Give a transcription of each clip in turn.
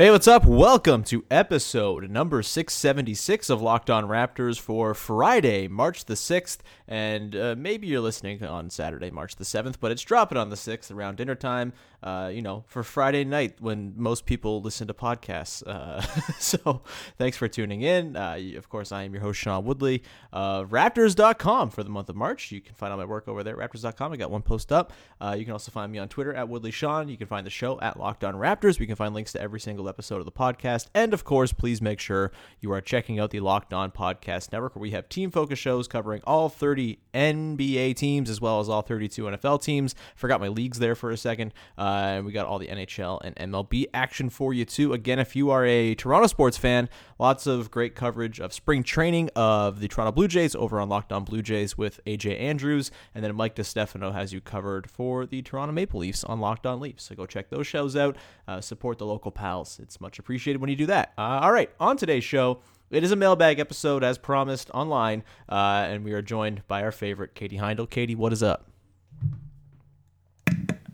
Hey, what's up? Welcome to episode number 676 of Locked On Raptors for Friday, March the 6th. And uh, maybe you're listening on Saturday, March the 7th, but it's dropping on the 6th around dinner time, uh, you know, for Friday night when most people listen to podcasts. Uh, so thanks for tuning in. Uh, of course, I am your host, Sean Woodley. Uh, Raptors.com for the month of March. You can find all my work over there Raptors.com. I got one post up. Uh, you can also find me on Twitter at Woodley Sean. You can find the show at Locked On Raptors. We can find links to every single episode of the podcast. And of course, please make sure you are checking out the Locked On Podcast Network, where we have team focus shows covering all 30 NBA teams as well as all 32 NFL teams. Forgot my leagues there for a second. Uh, and we got all the NHL and MLB action for you, too. Again, if you are a Toronto sports fan, lots of great coverage of spring training of the Toronto Blue Jays over on Locked On Blue Jays with AJ Andrews. And then Mike DeStefano has you covered for the Toronto Maple Leafs on Locked On Leafs. So go check those shows out. Uh, support the local pals. It's much appreciated when you do that. Uh, all right, on today's show, it is a mailbag episode as promised online, uh, and we are joined by our favorite, Katie Heindl. Katie, what is up?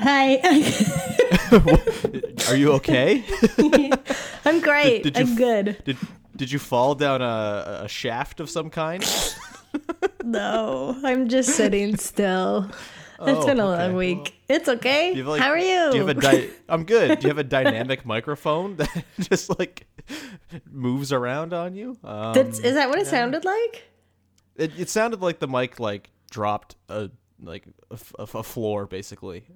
Hi. Are you okay? I'm great. Did- did I'm f- good. Did Did you fall down a, a shaft of some kind? No, I'm just sitting still. It's Oh, been a okay. long week. it's okay. Do you have, like- How are you? Do you have a di- I'm good. Do you have a dynamic microphone that just like moves around on you? Um, That's, is that what it sounded like? it, it sounded like the mic like dropped a like a, f- a f- a floor basically.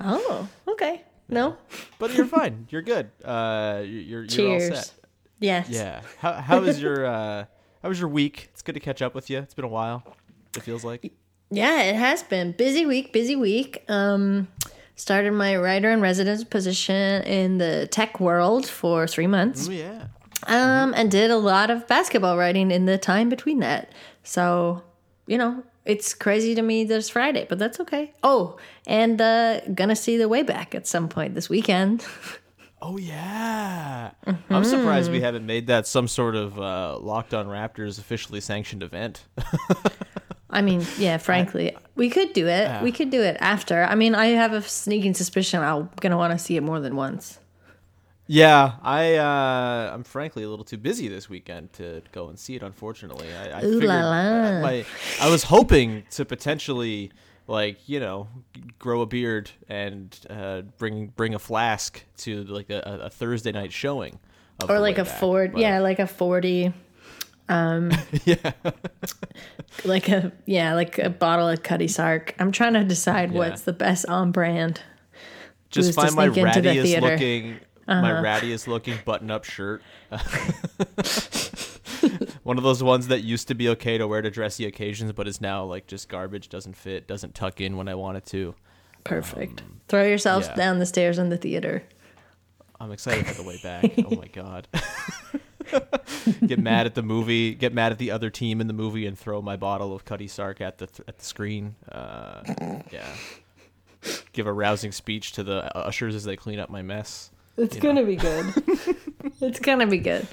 Oh, okay. No. but you're fine. You're good. Uh, you- you're you're all set. Yes. Yeah. How how was your uh how was your week? It's good to catch up with you. It's been a while. It feels like. Yeah, it has been busy week. Busy week. Um, started my writer in residence position in the tech world for three months. Oh yeah. Um, and did a lot of basketball writing in the time between that. So, you know, it's crazy to me that it's Friday, but that's okay. Oh, and uh, gonna see the way back at some point this weekend. Oh yeah. I'm surprised we haven't made that some sort of uh, Locked On Raptors officially sanctioned event. I mean, yeah, frankly, we could do it. We could do it after. I mean, I have a sneaking suspicion I'm gonna want to see it more than once. Yeah, I uh, I'm frankly a little too busy this weekend to go and see it. Unfortunately, I, I Ooh figured la la. my I was hoping to potentially like you know grow a beard and uh, bring bring a flask to like a, a Thursday night showing, of Or like a Back, Ford, but- yeah, like a 40 Um, yeah. like a yeah, like a bottle of Cutty Sark. I'm trying to decide Yeah. what's the best on brand. Just find my into the rattiest theater. Uh-huh. my rattiest looking button up shirt. One of those ones that used to be okay to wear to dressy occasions, but is now like just garbage, doesn't fit, doesn't tuck in when I want it to. Perfect. Throw yourselves yeah. down the stairs in the theater. I'm excited for the way back. oh my god. get mad at the movie, get mad at the other team in the movie, and throw my bottle of Cutty Sark at the at the screen. Uh, yeah. Give a rousing speech to the ushers as they clean up my mess. It's gonna be good. it's gonna be good.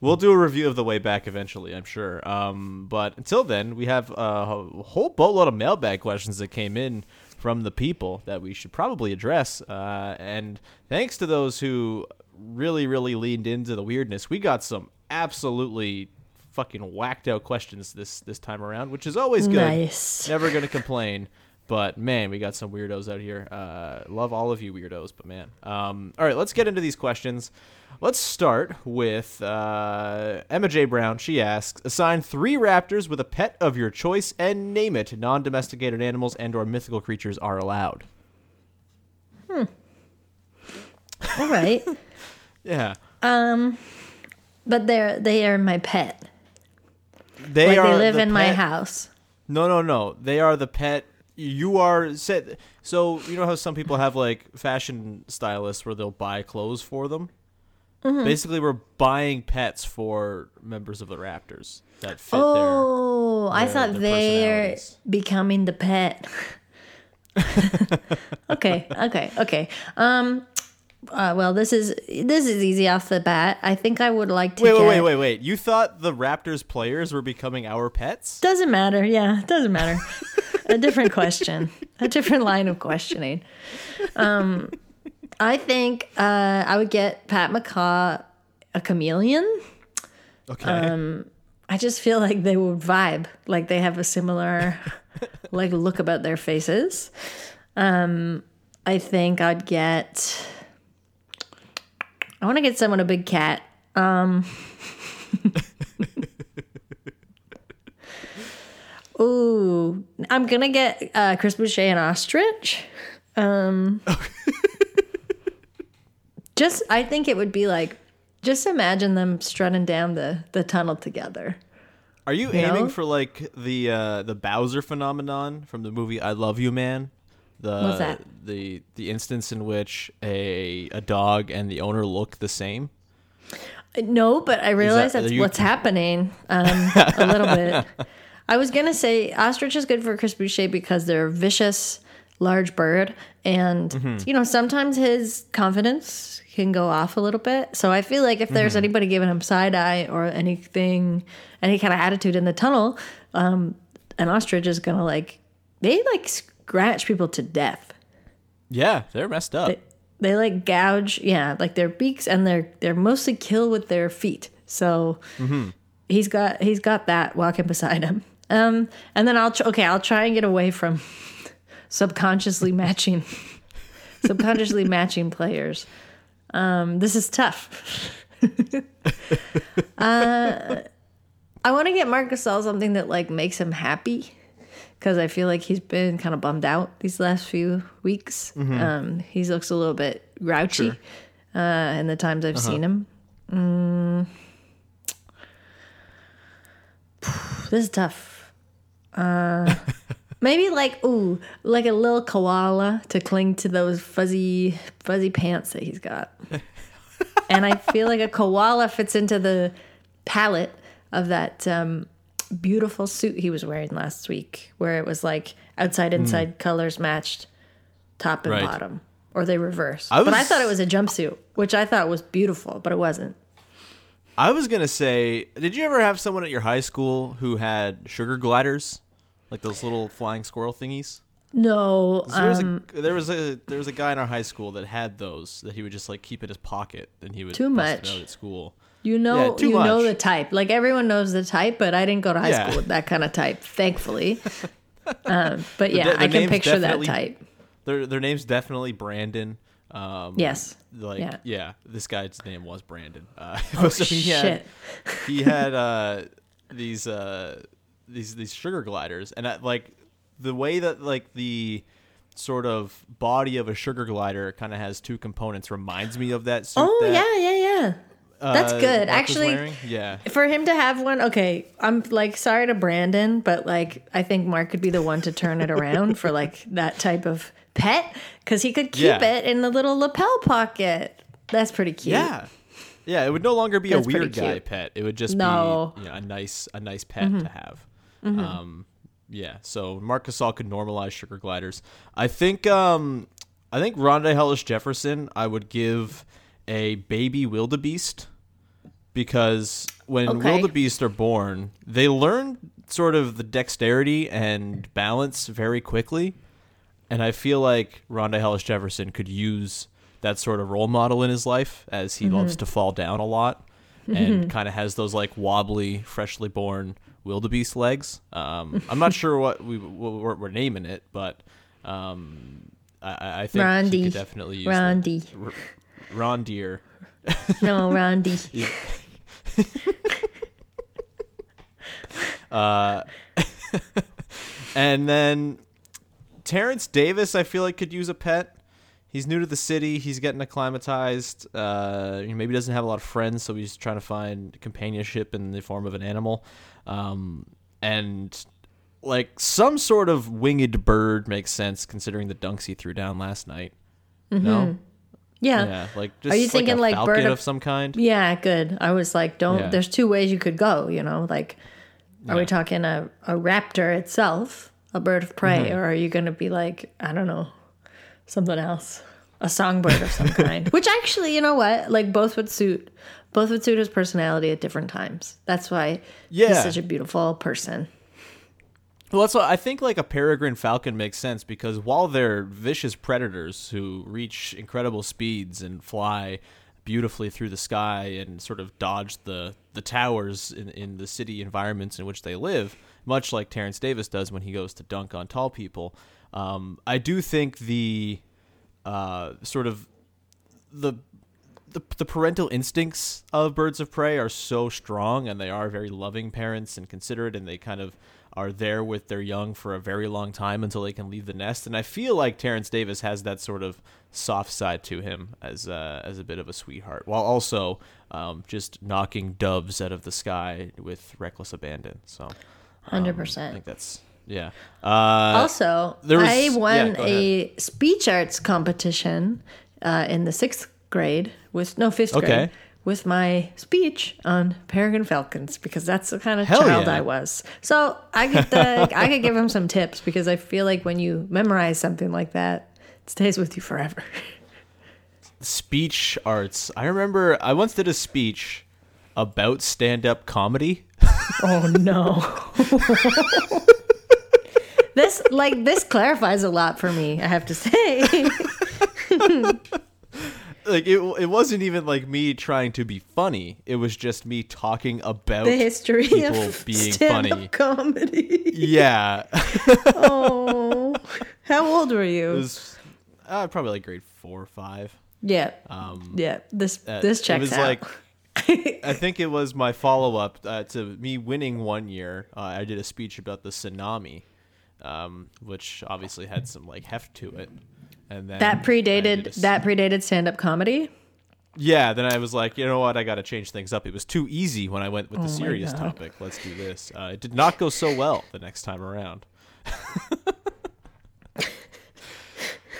We'll do a review of the way back eventually, I'm sure. Um, but until then, we have a whole boatload of mailbag questions that came in from the people that we should probably address. Uh, and thanks to those who really, really leaned into the weirdness, we got some absolutely fucking whacked out questions this this time around, which is always good. Nice. Never gonna complain. But man, we got some weirdos out here. Uh, love all of you weirdos, but man. Um, all right, let's get into these questions. Let's start with uh, Emma J. Brown. She asks, assign three raptors with a pet of your choice and name it. Non-domesticated animals and/or mythical creatures are allowed. Hmm. All right. Yeah, Um, But they're they are my pet. they like are. they live the in my house. No, no, no. They are the pet. You are set. So you know how some people have like fashion stylists where they'll buy clothes for them. Mm-hmm. Basically, we're buying pets for members of the Raptors that fit Oh, I their- thought they're becoming the pet. okay, okay, okay. Um, uh, well, this is this is easy off the bat. I think I would like to. Wait, wait, get- wait, wait, wait. You thought the Raptors players were becoming our pets? Doesn't matter. Yeah, doesn't matter. a different question, a different line of questioning. Um, I think uh, I would get Pat McCaw a chameleon. Okay. Um, I just feel like they would vibe, like they have a similar like look about their faces. Um, I think I'd get. I want to get someone a big cat. Um. Ooh, I'm gonna get uh, Chris Boucher an ostrich. Um, just, I think it would be like, just imagine them strutting down the the tunnel together. Are you, you aiming know? for like the uh, the Bowser phenomenon from the movie I Love You Man? The What's that? the the instance in which a a dog and the owner look the same. No, but I realize are that's you- what's happening um, a little bit. I was gonna say ostrich is good for Chris Boucher because they're a vicious, large bird, and Mm-hmm. you know sometimes his confidence can go off a little bit. So I feel like if there's Mm-hmm. anybody giving him side eye or anything, any kind of attitude in the tunnel, um, an ostrich is gonna like they like scratch people to death. Yeah, they're messed up. They, they like gouge, yeah, like their beaks, and they're they're mostly kill with their feet. So he's got he's got that walking beside him. Um, and then I'll tr- okay, I'll try and get away from subconsciously matching subconsciously matching players. Um, this is tough. uh, I want to get Marc Gasol something that like makes him happy because I feel like he's been kind of bummed out these last few weeks. Um, he looks a little bit grouchy uh, in the times I've seen him. Mm. This is tough. Uh, maybe like ooh, like a little koala to cling to those fuzzy fuzzy pants that he's got. and I feel like a koala fits into the palette of that um, beautiful suit he was wearing last week, where it was like outside inside colors matched, top and Right. bottom, or they reverse. I but I thought it was a jumpsuit, which I thought was beautiful, but it wasn't. I was gonna say, did you ever have someone at your high school who had sugar gliders, like those little flying squirrel thingies? No, there was um, a there was a there was a guy in our high school that had those that he would just like keep in his pocket and he would Too much. out at school. You know, yeah, you know the type. Like everyone knows the type, but I didn't go to high Yeah. school with that kind of type, thankfully. um, but yeah, their I can picture that type. Their their name's definitely Brandon. Um, Yes. Like Yeah. yeah. this guy's name was Brandon. Uh, Oh so he had- shit! he had uh these uh these these sugar gliders, and I, like the way that like the sort of body of a sugar glider kind of has two components reminds me of that suit. Oh that, yeah, yeah, yeah. That's uh, good. Mark Actually, yeah. for him to have one, okay, I'm like sorry to Brandon, but like I think Mark could be the one to turn it around for like that type of pet because he could keep Yeah. it in the little lapel pocket. That's pretty cute. Yeah. Yeah, it would no longer be That's a weird guy pet. It would just No. be you know, a nice a nice pet to have. Um, yeah, so Marc Gasol could normalize sugar gliders. I think um, I think Rondae Hollis Jefferson I would give a baby wildebeest because when Okay. wildebeest are born, they learn sort of the dexterity and balance very quickly. And I feel like Rondae Hollis Jefferson could use that sort of role model in his life as he loves to fall down a lot and kind of has those like wobbly, freshly born wildebeest legs. Um, I'm not sure what we what we're, we're naming it, but um, I- I, think could definitely use Rondi. The- R- Rondier. No, Rondi. And then Terence Davis, I feel like could use a pet. He's new to the city. He's getting acclimatized. Uh, he maybe doesn't have a lot of friends, so he's trying to find companionship in the form of an animal. Um, and like some sort of winged bird makes sense considering the dunks he threw down last night. No, Yeah. yeah, like just Are you like thinking a like bird of, of- some kind? Yeah, good. I was like, don't. Yeah. There's two ways you could go. You know, like, are Yeah. we talking a, a raptor itself, a bird of prey, Mm-hmm. or are you going to be like, I don't know, something else, a songbird of some kind? Which actually, you know what? Like, both would suit. Both would suit his personality at different times. That's why Yeah. he's such a beautiful person. Well, that's why I think like a peregrine falcon makes sense because while they're vicious predators who reach incredible speeds and fly beautifully through the sky and sort of dodge the the towers in, in the city environments in which they live, much like Terence Davis does when he goes to dunk on tall people. Um, I do think the uh, sort of the the, the parental instincts of birds of prey are so strong and they are very loving parents and considerate and they kind of are there with their young for a very long time until they can leave the nest. And I feel like Terence Davis has that sort of soft side to him as uh, as a bit of a sweetheart while also um, just knocking doves out of the sky with reckless abandon. So um, Hundred I think that's yeah. Uh, Also, there was- I won go a speech arts competition uh, in the sixth grade with no fifth Okay. grade with my speech on peregrine falcons because that's the kind of Hell child yeah. I was. So I could uh, I could give him some tips because I feel like when you memorize something like that, it stays with you forever. speech arts I remember I once did a speech about stand-up comedy oh no. this like this clarifies a lot for me, I have to say. like it, it wasn't even like me trying to be funny it was just me talking about the history people of being funny comedy. yeah Oh, how old were you? it was uh, probably like grade four or five yeah, um yeah. This uh, this it checks was out. like i think it was my follow-up uh, to me winning one year uh, i did a speech about the tsunami um, which obviously had some like heft to it and then that predated a that predated stand-up comedy. Yeah, then I was like, you know what? I got to change things up. It was too easy when I went with the Oh serious topic. Let's do this. Uh, it did not go so well the next time around.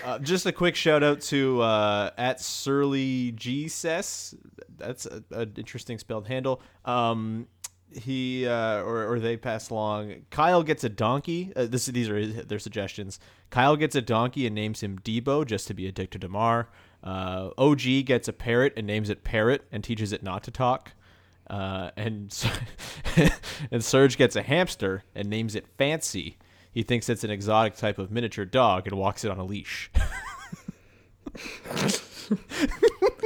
uh, just a quick shout out to uh, at Surly G Sess. That's an interesting spelled handle. Um, he uh, or or they pass along. Kyle gets a donkey. Uh, this these are his, their suggestions. Kyle gets a donkey and names him Debo just to be a dick to Demar. Uh, OG gets a parrot and names it Parrot and teaches it not to talk. Uh, and and Serge gets a hamster and names it Fancy. He thinks it's an exotic type of miniature dog and walks it on a leash.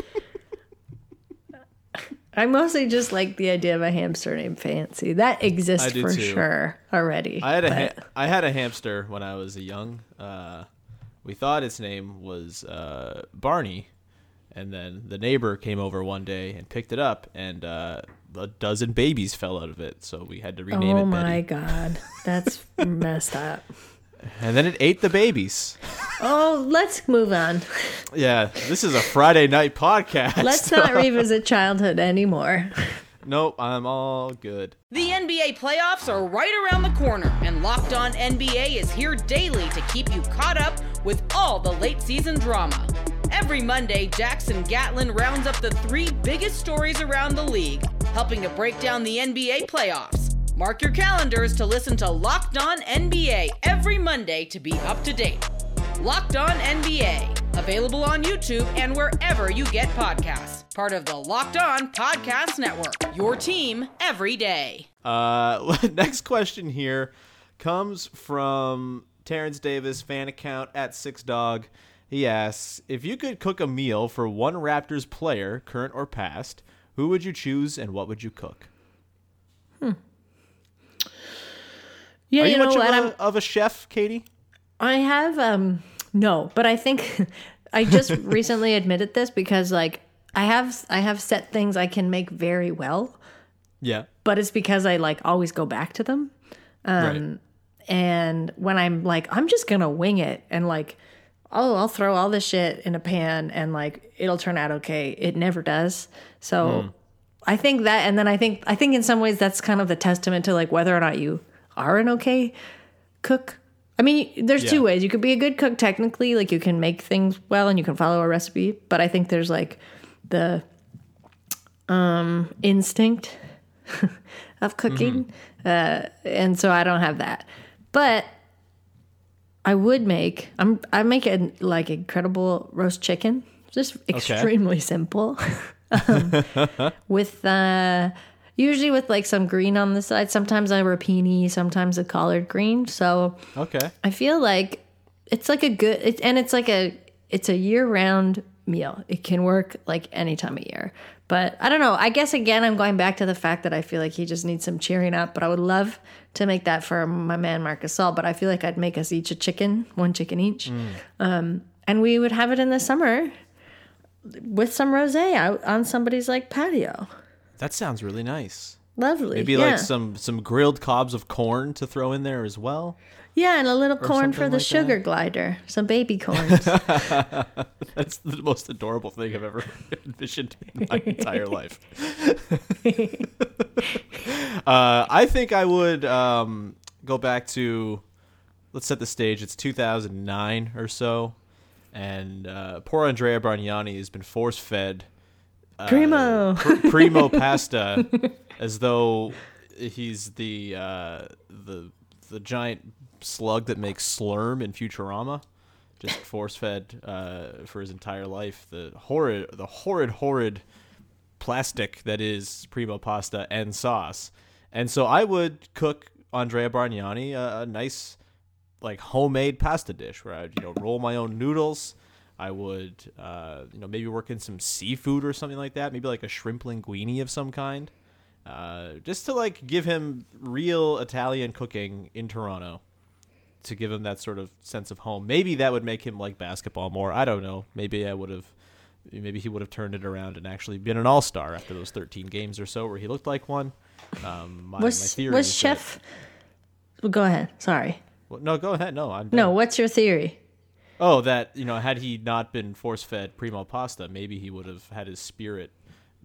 I mostly just like the idea of a hamster named Fancy. That exists for too. sure already. I had a ha- I had a hamster when I was a young. Uh, we thought its name was uh, Barney, and then the neighbor came over one day and picked it up, and uh, a dozen babies fell out of it, so we had to rename oh it my Betty. god, that's messed up. And then it ate the babies. Oh, let's move on. Yeah, this is a Friday night podcast. Let's not revisit childhood anymore. Nope, I'm all good. The NBA playoffs are right around the corner, and Locked On NBA is here daily to keep you caught up with all the late season drama. Every Monday, Jackson Gatlin rounds up the three biggest stories around the league, helping to break down the NBA playoffs. Mark your calendars to listen to Locked On NBA every Monday to be up to date. Locked On NBA, available on YouTube and wherever you get podcasts. Part of the Locked On Podcast Network, your team every day. Uh, next question here comes from Terence Davis, fan account at Six Dog. He asks if you could cook a meal for one Raptors player, current or past, who would you choose and what would you cook? Yeah, Are you, you know much of what? a, I'm, of a chef, Katie? I have um no, but I think I just recently admitted this because like I have I have set things I can make very well, Yeah. but it's because I like always go back to them. right. And when I'm like I'm just going to wing it and like oh, I'll throw all this shit in a pan and like it'll turn out okay. It never does. So I think that and then I think I think in some ways that's kind of the testament to like whether or not you are an okay cook. I mean, there's Yeah. two ways. You could be a good cook technically, like you can make things well and you can follow a recipe, but I think there's like the um instinct of cooking. Uh and so I don't have that. But I would make I'm I make a like incredible roast chicken. Just extremely simple. um, with uh usually with like some green on the side. Sometimes I wear rapini, sometimes a collard green. So Okay. I feel like it's like a good it, and it's like a it's a year round meal. It can work like any time of year. But I don't know. I guess again I'm going back to the fact that I feel like he just needs some cheering up. But I would love to make that for my man Marc Gasol. But I feel like I'd make us each a chicken, one chicken each, um, and we would have it in the summer with some rosé out on somebody's like patio. That sounds really nice. Lovely. Maybe yeah. like some some grilled cobs of corn to throw in there as well. yeah, and a little corn for the like sugar glider, some baby corns. That's the most adorable thing I've ever envisioned in my entire life. uh, I think I would um, go back to, let's set the stage. It's 2009 or so, and uh, poor Andrea Bargnani has been force fed Primo. pr- primo pasta as though he's the uh, the the giant slug that makes slurm in Futurama. Just force fed uh, for his entire life. The horrid, the horrid, horrid plastic that is primo pasta and sauce. And so I would cook Andrea Bargnani a, a nice like homemade pasta dish where I'd you know roll my own noodles. I would uh, you know maybe work in some seafood or something like that. Maybe like a shrimp linguine of some kind, uh, just to like give him real Italian cooking in Toronto. To give him that sort of sense of home. Maybe that would make him like basketball more. I don't know. Maybe I would have. Maybe he would have turned it around and actually been an all star after those 13 games or so where he looked like one. Um, my, my was theory was is that- chef well, go ahead sorry well, no, go ahead. No, I'm no what's your theory Oh, that you know, had he not been force fed primo pasta, maybe he would have had his spirit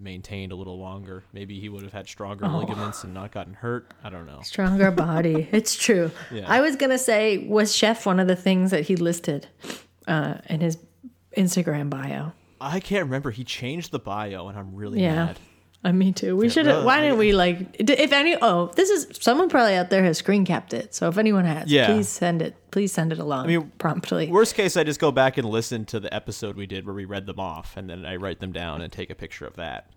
maintained a little longer. Maybe he would have had stronger Oh. ligaments and not gotten hurt. I don't know. stronger body it's true Yeah. i was gonna say was chef one of the things that he listed uh, in his instagram bio I can't remember. He changed the bio, and I'm really yeah mad. Uh, me too we should have why didn't we like if any oh this is someone probably out there has screen capped it so if anyone has Yeah. please send it please send it along mean, promptly Worst case, I just go back and listen to the episode we did where we read them off, and then I write them down and take a picture of that.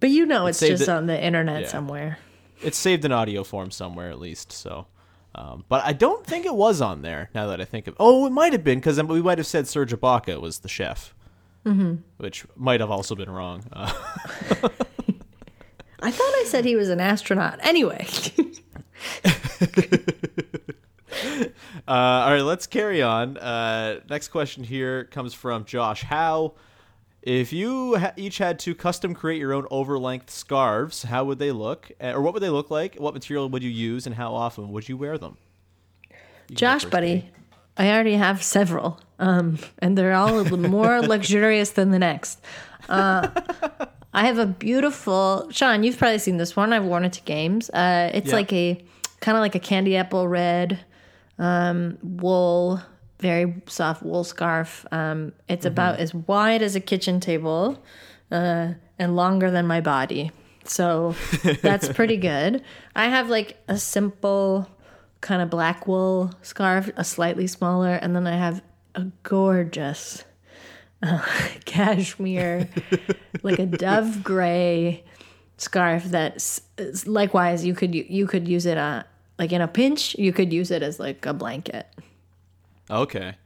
but you know it's saved just it- on the internet Yeah. somewhere It's saved in audio form somewhere at least. So, um, but I don't think it was on there. Now that I think of, oh, it might have been because we might have said Serge Ibaka was the chef, mm-hmm. which might have also been wrong. Uh, i thought i said he was an astronaut anyway Uh, all right, let's carry on. Uh, next question here comes from Josh Howe. if you ha- each had to custom create your own overlength scarves, how would they look, Uh, or what would they look like? What material would you use, and how often would you wear them? You Josh, buddy, Katie. I already have several, um, and they're all more luxurious than the next. Uh, I have a beautiful Sean. You've probably seen this one. I've worn it to games. Uh, it's Yeah. like a kind of like a candy apple red um, wool, very soft wool scarf. Um, it's about as wide as a kitchen table uh, and longer than my body. So that's pretty good. I have like a simple kind of black wool scarf, a slightly smaller, and then I have a gorgeous uh, cashmere, like a dove gray scarf that's likewise you could you could use it uh, like in a pinch you could use it as like a blanket Okay.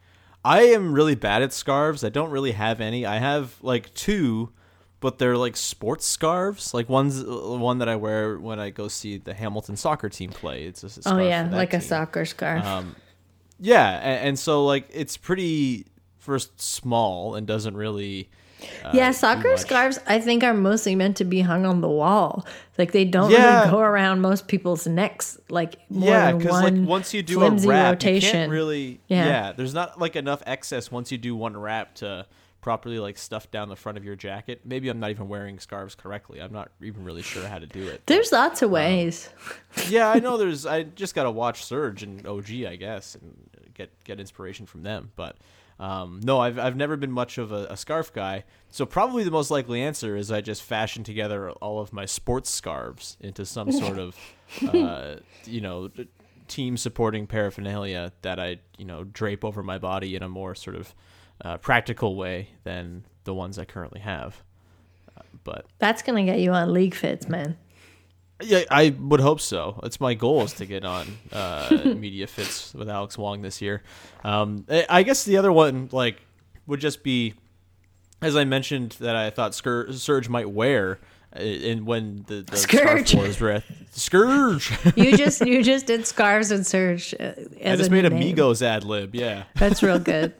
I am really bad at scarves. I don't really have any. I have like two, but they're like sports scarves. Like one's uh, one that I wear when I go see the Hamilton soccer team play. It's a oh yeah like a soccer scarf Um, Yeah, and, and so like it's pretty first small and doesn't really. uh, yeah soccer scarves i think are mostly meant to be hung on the wall like they don't Yeah. really go around most people's necks like more yeah, because like once you do a wrap, rotation you can't really. Yeah. Yeah. there's not like enough excess once you do one wrap to properly like stuff down the front of your jacket. Maybe I'm not even wearing scarves correctly. I'm not even really sure how to do it. there's lots of ways yeah, I know. There's. I just gotta watch Serge and OG, I guess, and get get inspiration from them. But um, no, I've I've never been much of a, a scarf guy. So probably the most likely answer is I just fashion together all of my sports scarves into some sort of, uh, you know, team supporting paraphernalia that I you know drape over my body in a more sort of uh, practical way than the ones I currently have. Uh, but that's gonna get you on league fits man yeah, I would hope so. It's my goal is to get on uh, media fits with Alex Wong this year. Um, I guess the other one like would just be, as I mentioned, that I thought Scour- Serge might wear. uh, And when the, the Scourge. Were at Scourge, you just you just did scarves and Serge uh, I just a made a new name. Migos ad lib. Yeah, that's real good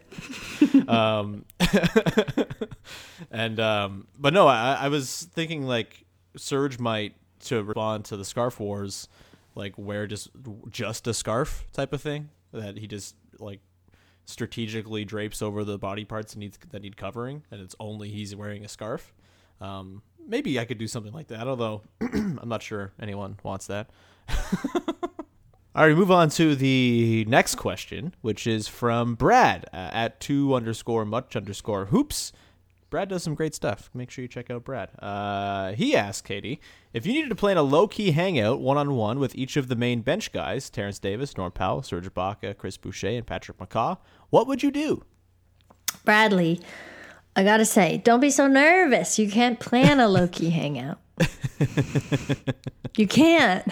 um and um, but no, I, I was thinking like Serge might to respond to the Scarf Wars, like wear just just a scarf type of thing that he just like strategically drapes over the body parts that needs that need covering, and it's only he's wearing a scarf. Um, maybe I could do something like that, although I'm not sure anyone wants that. All right, move on to the next question, which is from Brad uh, at two underscore much underscore hoops. Brad does some great stuff. Make sure you check out Brad. Uh, he asked Katie if you needed to plan a low key hangout one on one with each of the main bench guys Terence Davis, Norm Powell, Serge Ibaka, Chris Boucher, and Patrick McCaw, what would you do? Bradley, I gotta say, don't be so nervous. You can't plan a low key hangout. you can't.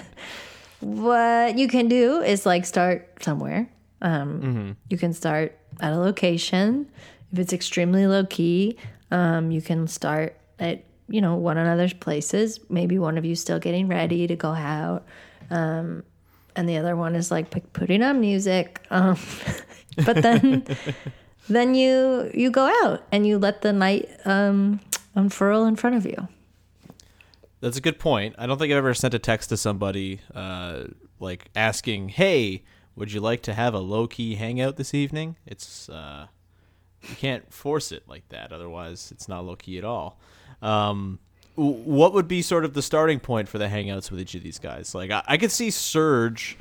What you can do is like start somewhere. Um, You can start at a location. If it's extremely low key, um, you can start at you know one another's places. Maybe one of you still getting ready to go out, um, and the other one is like p- putting on music. Um, but then then you you go out and you let the night um, unfurl in front of you. That's a good point. I don't think I've ever sent a text to somebody uh, like asking, "Hey, would you like to have a low key hangout this evening?" It's uh, you can't force it like that. Otherwise, it's not low key at all. Um, what would be sort of the starting point for the hangouts with each of these guys? Like, I, I could see Serge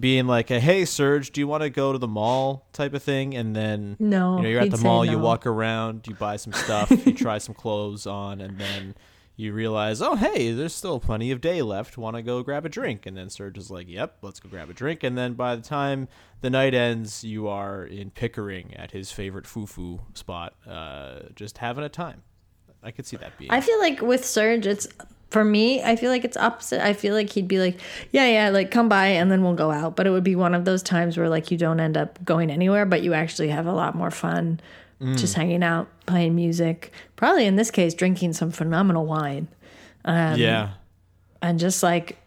being like, a, "Hey, Serge, do you want to go to the mall?" type of thing, and then No, you know, you're at the mall, you walk around, you buy some stuff, you try some clothes on, and then you realize, oh, hey, there's still plenty of day left. Want to go grab a drink? And then Serge is like, yep, let's go grab a drink. And then by the time the night ends, you are in Pickering at his favorite fufu spot, uh, just having a time. I could see that being. I feel like with Serge, it's for me. I feel like it's opposite. I feel like he'd be like, "Yeah, yeah, like come by and then we'll go out." But it would be one of those times where like you don't end up going anywhere, but you actually have a lot more fun just hanging out, playing music. Probably in this case, drinking some phenomenal wine yeah. and just like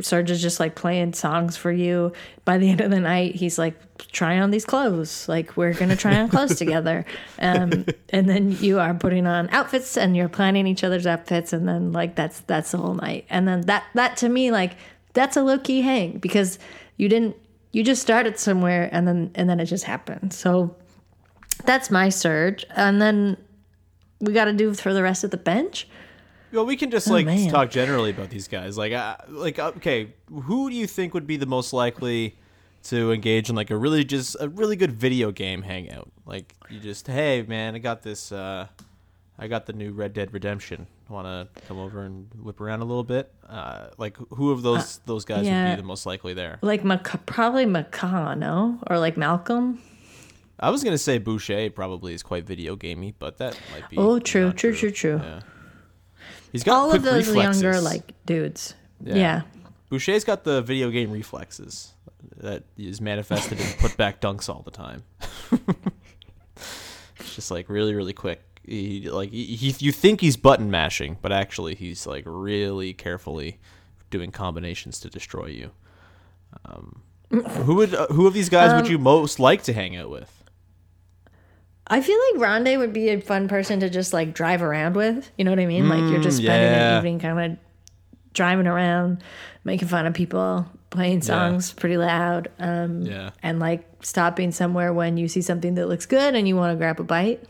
Serge is just like playing songs for you. By the end of the night, he's like, try on these clothes. Like, we're going to try on clothes together. Um, and then you are putting on outfits and you're planning each other's outfits. And then, like, that's, that's the whole night. And then that, that to me, like, that's a low key hang because you didn't, you just started somewhere and then, and then it just happened. So that's my Serge, And then we got to do for the rest of the bench. Well, we can just like Oh, man. talk generally about these guys. Like, uh, like okay, who do you think would be the most likely to engage in like a really just a really good video game hangout? Like, you just hey man, I got this. uh I got the new Red Dead Redemption. Want to come over and whip around a little bit? Uh, like, who of those those guys would be the most likely there? Like Mac- probably McCaw, no? Or like Malcolm. I was gonna say Boucher probably is quite video gamey, but that might be. Oh, true, true, true, true. Yeah. He's got All of those reflexes. younger like dudes. Yeah. Yeah. Boucher's got the video game reflexes that is manifested in put back dunks all the time. it's just like really, really quick. He like he, he you think he's button mashing, but actually he's like really carefully doing combinations to destroy you. Um, who would uh, who of these guys Um, would you most like to hang out with? I feel like Rondae would be a fun person to just like drive around with. You know what I mean? like you're just spending yeah. an evening kind of driving around, making fun of people, playing songs pretty loud, um, Yeah. and like stopping somewhere when you see something that looks good and you want to grab a bite.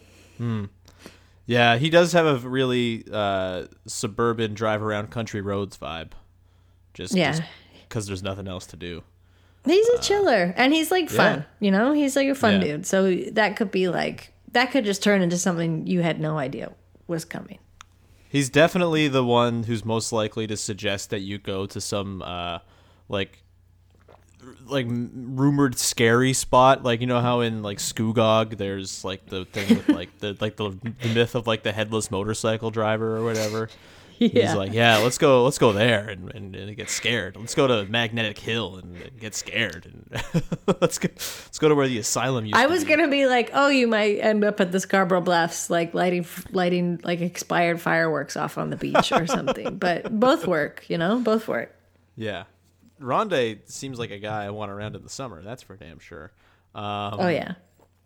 Yeah, he does have a really uh, suburban drive around country roads vibe. Just Yeah. because there's nothing else to do. He's a chiller and he's like fun, yeah. you know? He's like a fun Yeah. dude. So that could be like, that could just turn into something you had no idea was coming. He's definitely the one who's most likely to suggest that you go to some uh, like like rumored scary spot. Like you know how in like Scugog there's like the thing with like the like the, the myth of like the headless motorcycle driver or whatever. He's like, yeah, let's go, let's go there and, and, and get scared. Let's go to Magnetic Hill and, and get scared, and let's go, let's go to where the asylum used I to was be. gonna be like, oh, you might end up at the Scarborough Bluffs, like lighting, lighting like expired fireworks off on the beach or something. but both work, you know, both work. Yeah, Rondae seems like a guy I want around in the summer. That's for damn sure. Um, Oh yeah,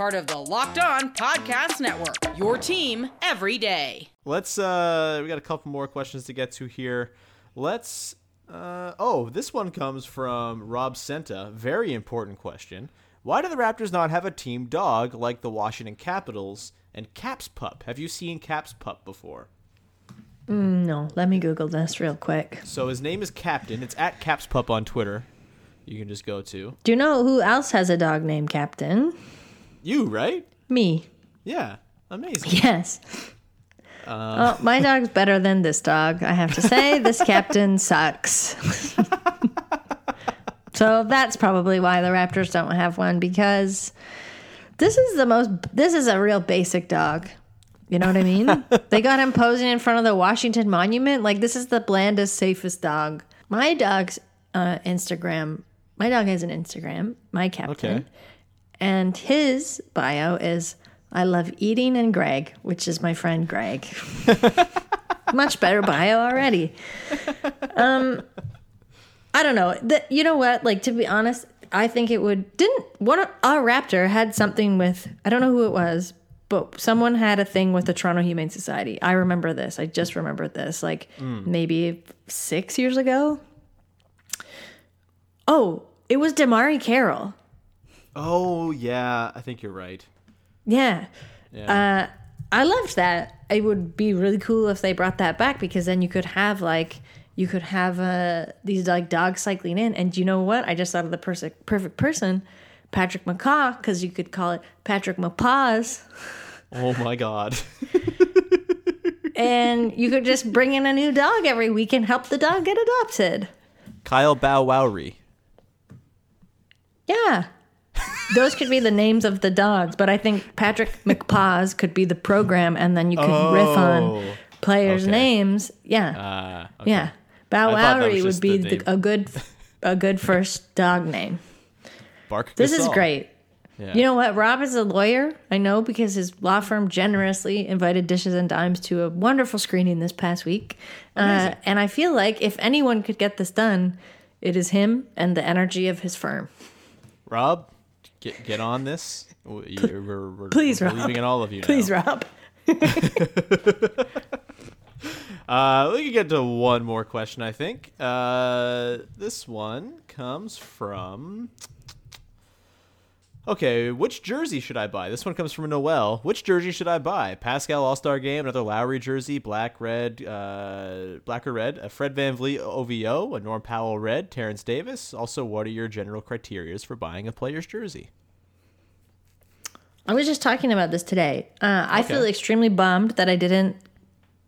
Part of the Locked On Podcast Network. Your team every day. Let's. uh We got a couple more questions to get to here. Let's. uh Oh, this one comes from Rob Senta. Very important question. Why do the Raptors not have a team dog like the Washington Capitals and Caps Pup? Have you seen Caps Pup before? no, let me Google this real quick. So his name is Captain. It's at Caps Pup on Twitter. You can just go to Do you know who else has a dog named Captain? You, right? Me. Yeah, amazing. Yes. oh, my dog's better than this dog. I have to say, this captain sucks. so that's probably why the Raptors don't have one because this is the most. This is a real basic dog. You know what I mean? they got him posing in front of the Washington Monument. Like this is the blandest, safest dog. My dog's uh, Instagram. My dog has an Instagram. My captain. Okay. And his bio is I love eating and Greg, which is my friend Greg. Much better bio already. Um I don't know. The, you know what? Like to be honest, I think it would didn't one a raptor had something with I don't know who it was, but someone had a thing with the Toronto Humane Society. I remember this. I just remembered this like maybe 6 years ago. Oh, it was DeMarre Carroll. Oh yeah, I think you're right. Yeah. Yeah. Uh, I loved that. It would be really cool if they brought that back because then you could have like you could have uh, these like dogs cycling in, and you know what? I just thought of the perfect perfect person, Patrick McCaw, because you could call it Patrick McPaws, oh my god. and you could just bring in a new dog every week and help the dog get adopted. Kyle Bow Wowry. Yeah, those could be the names of the dogs, but I think Patrick McPaws could be the program, and then you could riff on Oh, players' okay. names. Yeah, Uh, yeah. Bow I thought that was Lowry would be the the, a good, a good first dog name. Bark. This is great. Yeah. You know what? Rob is a lawyer. I know because his law firm generously invited Dishes and Dimes to a wonderful screening this past week. Uh, and I feel like if anyone could get this done, it is him and the energy of his firm. Rob, get get on this. We- We're, we're, we're Please, we're Rob. believing in all of you. Please, now. Rob. Uh, we can get to one more question, I think. Uh, this one comes from. Okay, which jersey should I buy? This one comes from Noel. Which jersey should I buy? Pascal All Star Game, another Lowry jersey, black, red, uh, black or red, a Fred VanVleet OVO, a Norm Powell red, Terence Davis. Also, what are your general criterias for buying a player's jersey? I was just talking about this today. Uh, I feel extremely bummed that I didn't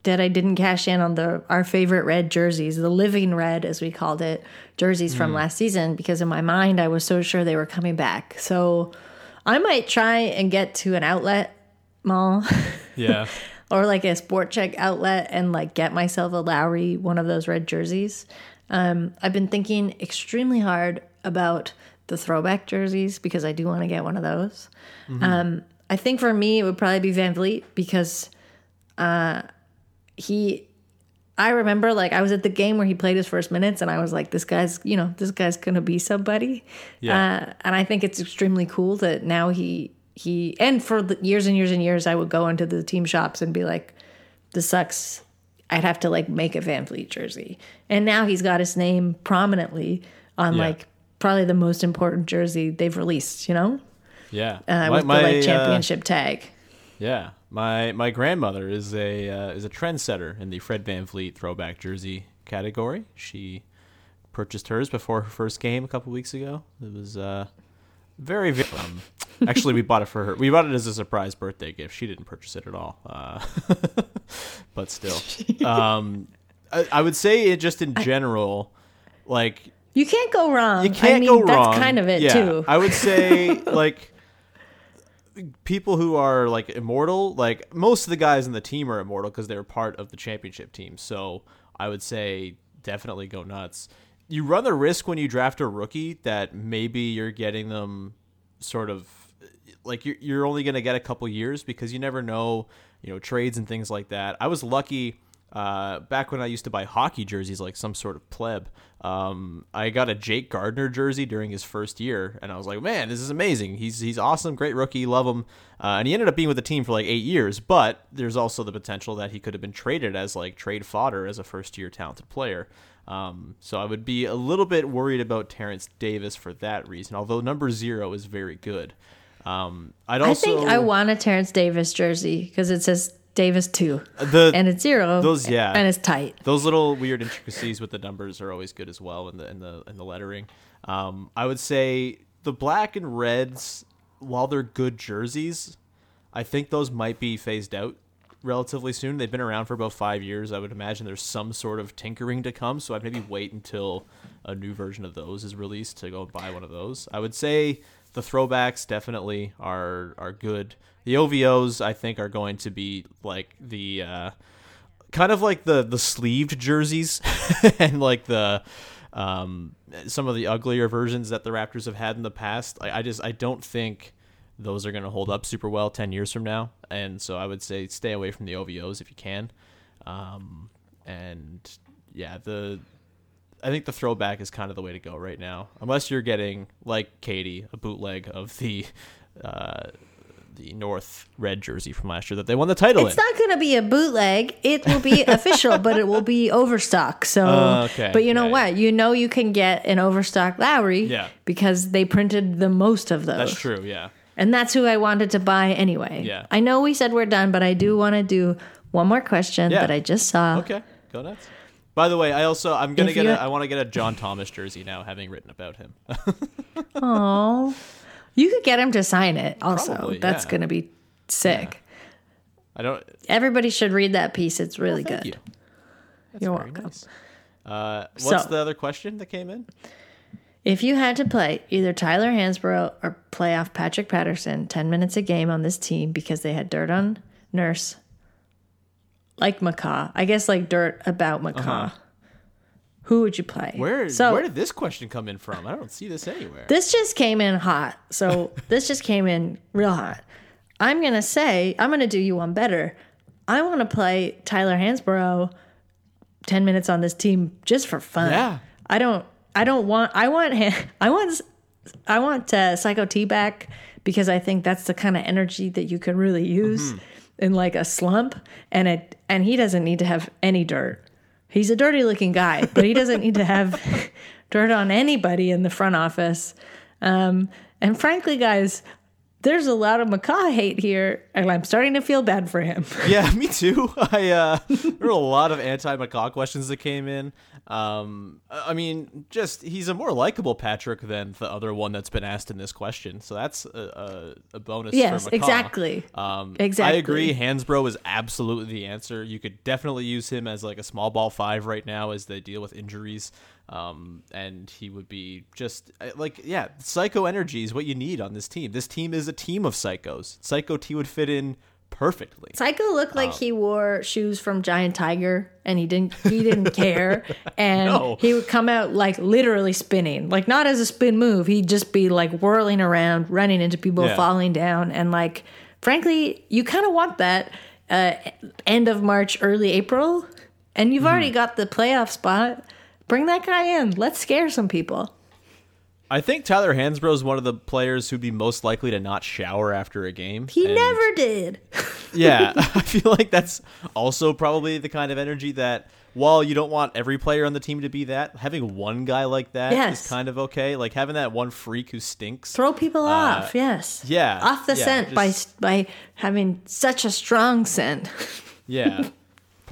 that I didn't cash in on the our favorite red jerseys, the living red as we called it, jerseys from last season because in my mind I was so sure they were coming back. So I might try and get to an outlet mall Yeah. or like a Sport Chek outlet and like get myself a Lowry one of those red jerseys. Um, I've been thinking extremely hard about the throwback jerseys because I do want to get one of those. Um, I think for me it would probably be VanVleet because uh, he. I remember like I was at the game where he played his first minutes and I was like, this guy's you know this guy's gonna be somebody. Yeah. Uh, and I think it's extremely cool that now he he and for the years and years and years I would go into the team shops and be like, this sucks. I'd have to like make a VanVleet jersey. And now he's got his name prominently on Yeah. like probably the most important jersey they've released, you know? Yeah. Uh, My- with my, the uh, like championship tag. Yeah, my my grandmother is a uh, is a trendsetter in the Fred VanVleet throwback jersey category. She purchased hers before her first game a couple weeks ago. It was uh, very very. Um, actually, we bought it for her. We bought it as a surprise birthday gift. She didn't purchase it at all, uh, but still, um, I, I would say it just in general, like You can't go wrong. you can't I mean, go that's wrong. kind of it yeah, too. I would say like people who are like immortal, like most of the guys in the team are immortal because they're part of the championship team. So I would say definitely go nuts. You run the risk when you draft a rookie that maybe you're getting them sort of like you're, you're only going to get a couple years because you never know, you know, trades and things like that. I was lucky uh, back when I used to buy hockey jerseys like some sort of pleb. Um, I got a Jake Gardiner jersey during his first year, and I was like, man, this is amazing. He's he's awesome, great rookie, love him. Uh, and he ended up being with the team for like eight years, but there's also the potential that he could have been traded as like trade fodder as a first year talented player. Um, so I would be a little bit worried about Terence Davis for that reason, although number zero is very good. Um, I'd also, I think I want a Terence Davis jersey because it says Davis two, the and it's zero. those- yeah. and it's tight. those little weird intricacies with the numbers are always good as well in the in the in the lettering. Um, I would say the black and reds, while they're good jerseys, I think those might be phased out relatively soon. They've been around for about five years. I would imagine there's some sort of tinkering to come, so I'd maybe wait until a new version of those is released to go buy one of those. I would say the throwbacks definitely are are good. The OVOs I think are going to be like the uh, kind of like the the sleeved jerseys and like the um, some of the uglier versions that the Raptors have had in the past. I, I just I don't think those are going to hold up super well 10 years from now and so i would say stay away from the ovos if you can um, and yeah the i think the throwback is kind of the way to go right now unless you're getting like katie a bootleg of the uh, the north red jersey from last year that they won the title in. It's in not going to be a bootleg. It will be official, but it will be overstock. So, Oh, okay. but you know Yeah, what? You know you can get an overstock Lowry Yeah. because they printed the most of those. that's true yeah And that's who I wanted to buy anyway. Yeah. I know we said we're done, but I do want to do one more question Yeah. that I just saw. Okay, go nuts. By the way, I also I'm gonna If get a I want to get a John Thomas jersey now, having written about him. Oh, you could get him to sign it. Also, Probably, that's yeah. going to be sick. I don't. Everybody should read that piece. It's really Thank good. you. Very welcome. nice. Uh, what's So- the other question that came in? If you had to play either Tyler Hansbrough or playoff Patrick Patterson 10 minutes a game on this team because they had dirt on Nurse, like McCaw. I guess like dirt about McCaw, who would you play? Uh-huh. Where So where did this question come in from? I don't see this anywhere. this just came in hot. So this just came in real hot. I'm going to say, I'm going to do you one better. I want to play Tyler Hansbrough 10 minutes on this team just for fun. Yeah. I don't I don't want I want I want I want uh, Psycho T back because I think that's the kind of energy that you could really use in like a slump and it and he doesn't need to have any dirt. He's a dirty looking guy, but he doesn't need to have dirt on anybody in the front office. Um, and frankly, guys, there's a lot of McCaw hate here, and I'm starting to feel bad for him. Yeah, me too. I uh, there were a lot of anti-McCaw questions that came in. Um, I mean, just he's a more likable Patrick than the other one that's been asked in this question, so that's a, a, a bonus. Yes, exactly. Um, Exactly. I agree. Hansbrough is absolutely the answer. You could definitely use him as like a small ball five right now as they deal with injuries. Um, and he would be just uh, like, yeah, psycho energy is what you need on this team. This team is a team of psychos. Psycho T would fit in perfectly. Psycho looked like he wore shoes from Giant Tiger, and he didn't he didn't care, and No. he would come out like literally spinning, like not as a spin move. He'd just be like whirling around, running into people, Yeah. falling down, and like frankly, you kind of want that uh, end of March, early April, and you've already Mm-hmm. got the playoff spot. Bring that guy in. Let's scare some people. I think Tyler Hansbrough is one of the players who'd be most likely to not shower after a game. He And- never did. Yeah, I feel like that's also probably the kind of energy that, while you don't want every player on the team to be that, having one guy like that is Yes. kind of okay. Like having that one freak who stinks. Throw people off. Yes. Uh, yeah, Off the yeah, scent by by having such a strong scent. Yeah,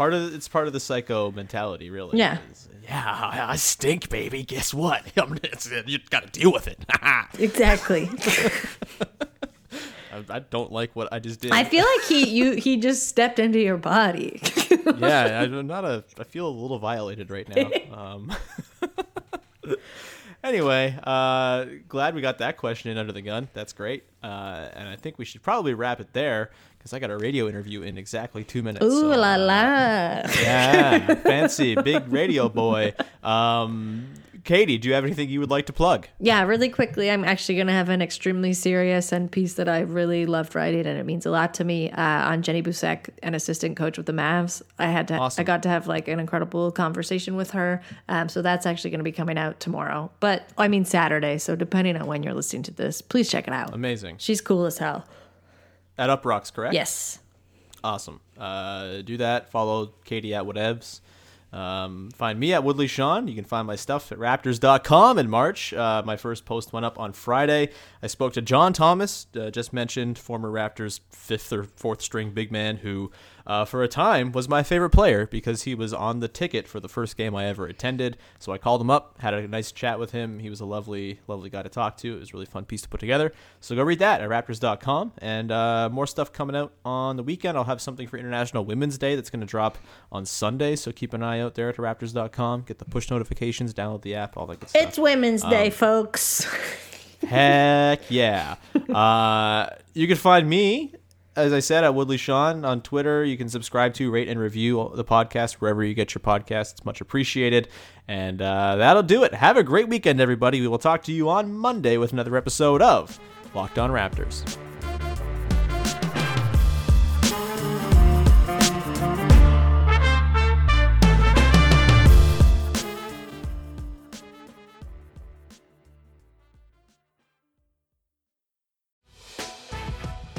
part of it's part of the psycho mentality, really. Yeah. yeah, I I stink, baby. Guess what? I'm gonna- it's- you got to deal with it. I, exactly. I don't like what I just did. I feel like he you he just stepped into your body. yeah, I'm not a. I feel a little violated right now. Um, anyway, uh, glad we got that question in under the gun. That's great. Uh, and I think we should probably wrap it there because I got a radio interview in exactly two minutes. Ooh so, la uh, la. Yeah, fancy big radio boy. Um, Katie, do you have anything you would like to plug? Yeah, really quickly, I'm actually going to have an extremely serious and piece that I really loved writing, and it means a lot to me. Uh, on Jenny Boucek, an assistant coach with the Mavs, I had to, Awesome. I got to have like an incredible conversation with her. Um, so that's actually going to be coming out tomorrow, but I mean Saturday. So depending on when you're listening to this, please check it out. Amazing. She's cool as hell. At Uproxx, correct? Yes. Awesome. Uh, do that. Follow Katie at whatevs. Um, find me at Woodley Sean. You can find my stuff at Raptors.com in March. Uh, my first post went up on Friday. I spoke to John Thomas, uh, just mentioned, former Raptors fifth or fourth string big man, who uh, for a time was my favorite player because he was on the ticket for the first game I ever attended. So I called him up, had a nice chat with him. He was a lovely, lovely guy to talk to. It was a really fun piece to put together. So go read that at Raptors.com. And uh, more stuff coming out on the weekend. I'll have something for International Women's Day that's going to drop on Sunday. So keep an eye out there at Raptors.com. Get the push notifications, download the app, all that good stuff. It's Women's Um, Day, folks. Heck yeah. Uh, you can find me, as I said, at Woodley Sean on Twitter. You can subscribe to, rate, and review the podcast wherever you get your podcasts. It's much appreciated. And uh, that'll do it. Have a great weekend, everybody. We will talk to you on Monday with another episode of Locked On Raptors.